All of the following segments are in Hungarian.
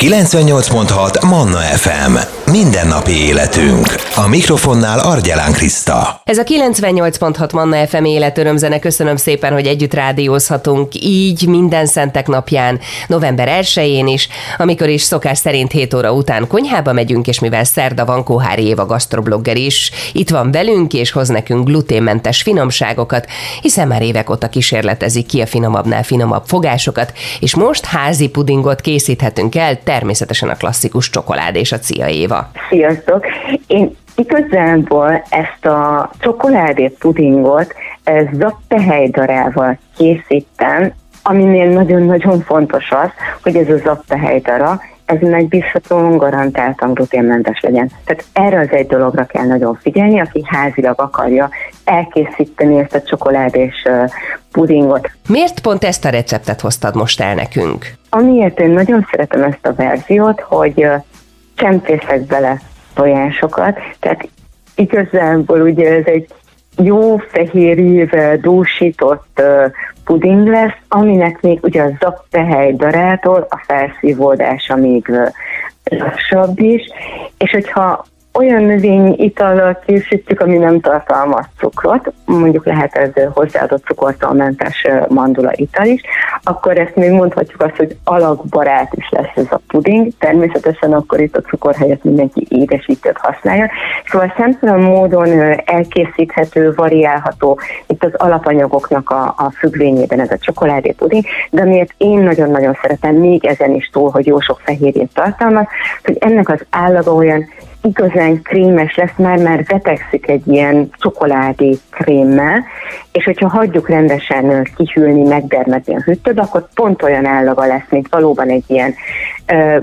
98.6 Manna FM. Mindennapi életünk. A mikrofonnál Argyelán Kriszta. Ez a 98.6 Manna FM életörömzene. Köszönöm szépen, hogy együtt rádiózhatunk így minden szentek napján, november 1-én is, amikor is szokás szerint 7 óra után konyhába megyünk, és mivel szerda van, Kóhári Éva gastroblogger is itt van velünk, és hoz nekünk gluténmentes finomságokat, hiszen már évek óta kísérletezik ki a finomabbnál finomabb fogásokat, és most házi pudingot készíthetünk el, természetesen a klasszikus csokolád és a cia Éva. Sziasztok! Én igazából ezt a csokoládé pudingot zappehelydarával készítem, aminél nagyon-nagyon fontos az, hogy ez a zappehelydara, ez megbízhatóan garantáltan gluténmentes legyen. Tehát erre az egy dologra kell nagyon figyelni, aki házilag akarja elkészíteni ezt a csokoládés pudingot. Miért pont ezt a receptet hoztad most el nekünk? Amiért én nagyon szeretem ezt a verziót, hogy csempészek bele tojásokat, tehát igazából ugye ez egy jó fehérjével dúsított puding lesz, aminek még ugye a zappehely darától a felszívódása még lassabb is, és hogyha olyan növény itallal készítjük, ami nem tartalmaz cukrot, mondjuk lehet ez hozzáadott cukortalmentes mandula ital is, akkor ezt még mondhatjuk azt, hogy alakbarát is lesz ez a puding, természetesen akkor itt a cukor helyett mindenki édesítőt használja. Szóval szemtelen módon elkészíthető, variálható itt az alapanyagoknak a, a függvényében ez a csokoládé puding, de miért én nagyon-nagyon szeretem még ezen is túl, hogy jó sok fehérjét tartalmaz, hogy ennek az állaga olyan igazán krémes lesz, már már betegszik egy ilyen csokoládé krémmel, és hogyha hagyjuk rendesen kihűlni, megdermedni a hűtőbe, akkor pont olyan állaga lesz, mint valóban egy ilyen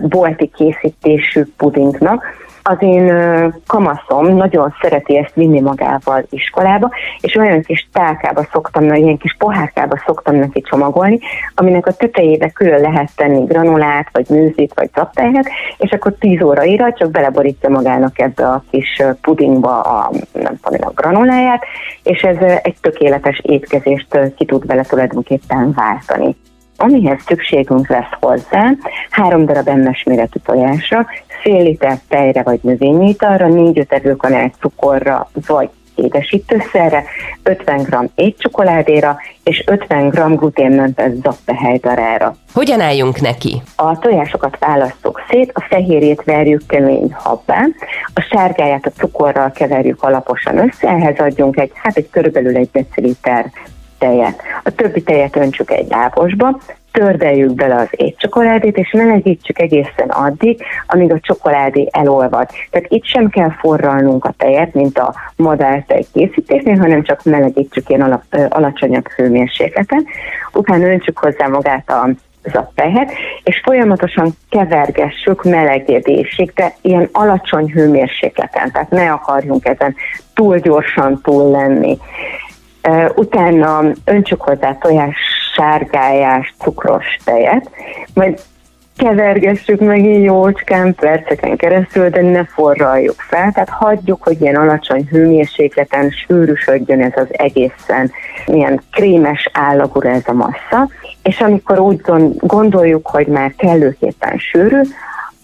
bolti készítésű pudingnak, az én kamaszom nagyon szereti ezt vinni magával iskolába, és olyan kis tálkába szoktam, ilyen kis pohárkába szoktam neki csomagolni, aminek a tetejébe külön lehet tenni granulát, vagy műzit, vagy zaptáját, és akkor 10 óra óraira csak beleborítja magának ebbe a kis pudingba a, nem tudom, a granuláját, és ez egy tökéletes étkezést ki tud vele tulajdonképpen váltani. Amihez szükségünk lesz hozzá, három darab emmes méretű tojásra, fél liter tejre vagy növényitalra, 4-5 evőkanál cukorra vagy édesítőszerre, 50 g étcsokoládéra és 50 g gluténmentes zappehelydarára. Hogyan álljunk neki? A tojásokat választjuk szét, a fehérjét verjük kemény habbá, a sárgáját a cukorral keverjük alaposan össze, ehhez adjunk egy, hát egy körülbelül egy deciliter tejet. A többi tejet öntsük egy lábosba, tördeljük bele az étcsokoládét, és melegítsük egészen addig, amíg a csokoládé elolvad. Tehát itt sem kell forralnunk a tejet, mint a madártej készítésnél, hanem csak melegítsük ilyen alap, alacsonyabb hőmérsékleten. Utána öntsük hozzá magát a zappelyhet, és folyamatosan kevergessük melegedésig, de ilyen alacsony hőmérsékleten, tehát ne akarjunk ezen túl gyorsan túl lenni. Utána öntsük hozzá tojás sárgályás, cukros tejet, majd kevergessük meg így jócskán perceken keresztül, de ne forraljuk fel, tehát hagyjuk, hogy ilyen alacsony hőmérsékleten sűrűsödjön ez az egészen ilyen krémes állagú ez a massza, és amikor úgy gondoljuk, hogy már kellőképpen sűrű,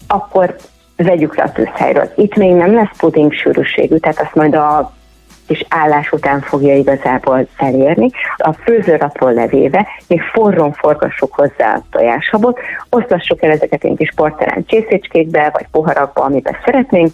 akkor vegyük le a tűzhelyről. Itt még nem lesz puding sűrűségű, tehát azt majd a és állás után fogja igazából elérni. A főzőrapról levéve még forron forgassuk hozzá a tojáshabot, osztassuk el ezeket egy kis porcelán csészécskékbe, vagy poharakba, amiben szeretnénk,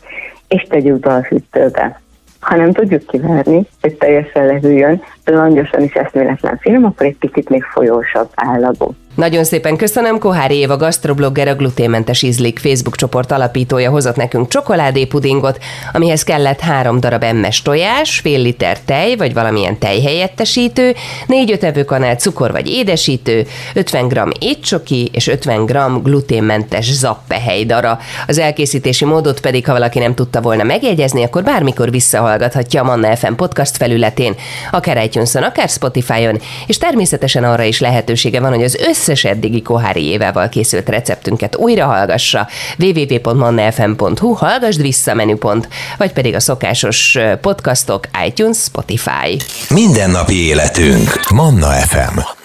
és tegyük be a hűtőbe. Ha nem tudjuk kiverni, hogy teljesen lehűljön, langyosan is eszméletlen finom, akkor egy picit még folyósabb állagú. Nagyon szépen köszönöm, Kohári Éva gastroblogger, a gluténmentes ízlik Facebook csoport alapítója hozott nekünk csokoládépudingot, amihez kellett három darab emmes tojás, fél liter tej, vagy valamilyen tejhelyettesítő, 4-5 evőkanál cukor vagy édesítő, 50 g étcsoki és 50 g gluténmentes zappehelydara. Az elkészítési módot pedig, ha valaki nem tudta volna megjegyezni, akkor bármikor visszahallgathatja a Manna FM podcast felületén, akár iTunes-on, akár Spotify-on, és természetesen arra is lehetősége van, hogy az összes összes eddigi Kohári évával készült receptünket újra hallgassa www.mannafm.hu, hallgassd vissza menüpont, vagy pedig a szokásos podcastok iTunes, Spotify. Mindennapi életünk. Manna FM.